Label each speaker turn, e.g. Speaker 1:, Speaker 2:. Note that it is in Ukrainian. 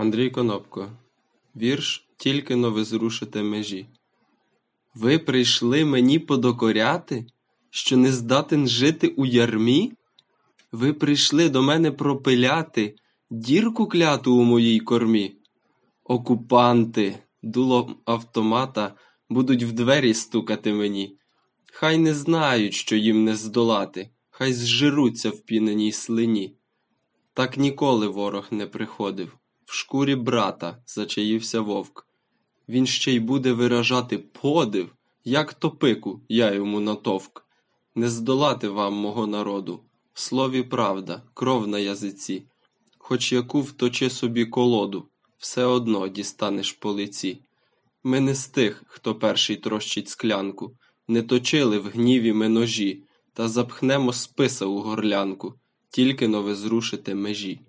Speaker 1: Андрій Конопко. Вірш Тільки но ви зрушите межі. Ви прийшли мені подокоряти, що не здатен жити у ярмі? Ви прийшли до мене пропиляти дірку кляту у моїй кормі? Окупанти, дулом автомата, будуть в двері стукати мені. Хай не знають, що їм не здолати, хай зжируться в піненій слині. Так ніколи ворог не приходив, в шкурі брата зачаївся вовк. Він ще й буде виражати подив, як топику я йому натовк. Не здолати вам мого народу, в слові правда, кров на язиці, хоч яку вточи собі колоду, все одно дістанеш по лиці. Ми не з тих, хто перший трощить склянку, не точили в гніві ми ножі, та запхнемо списа у горлянку, тільки но ви межі.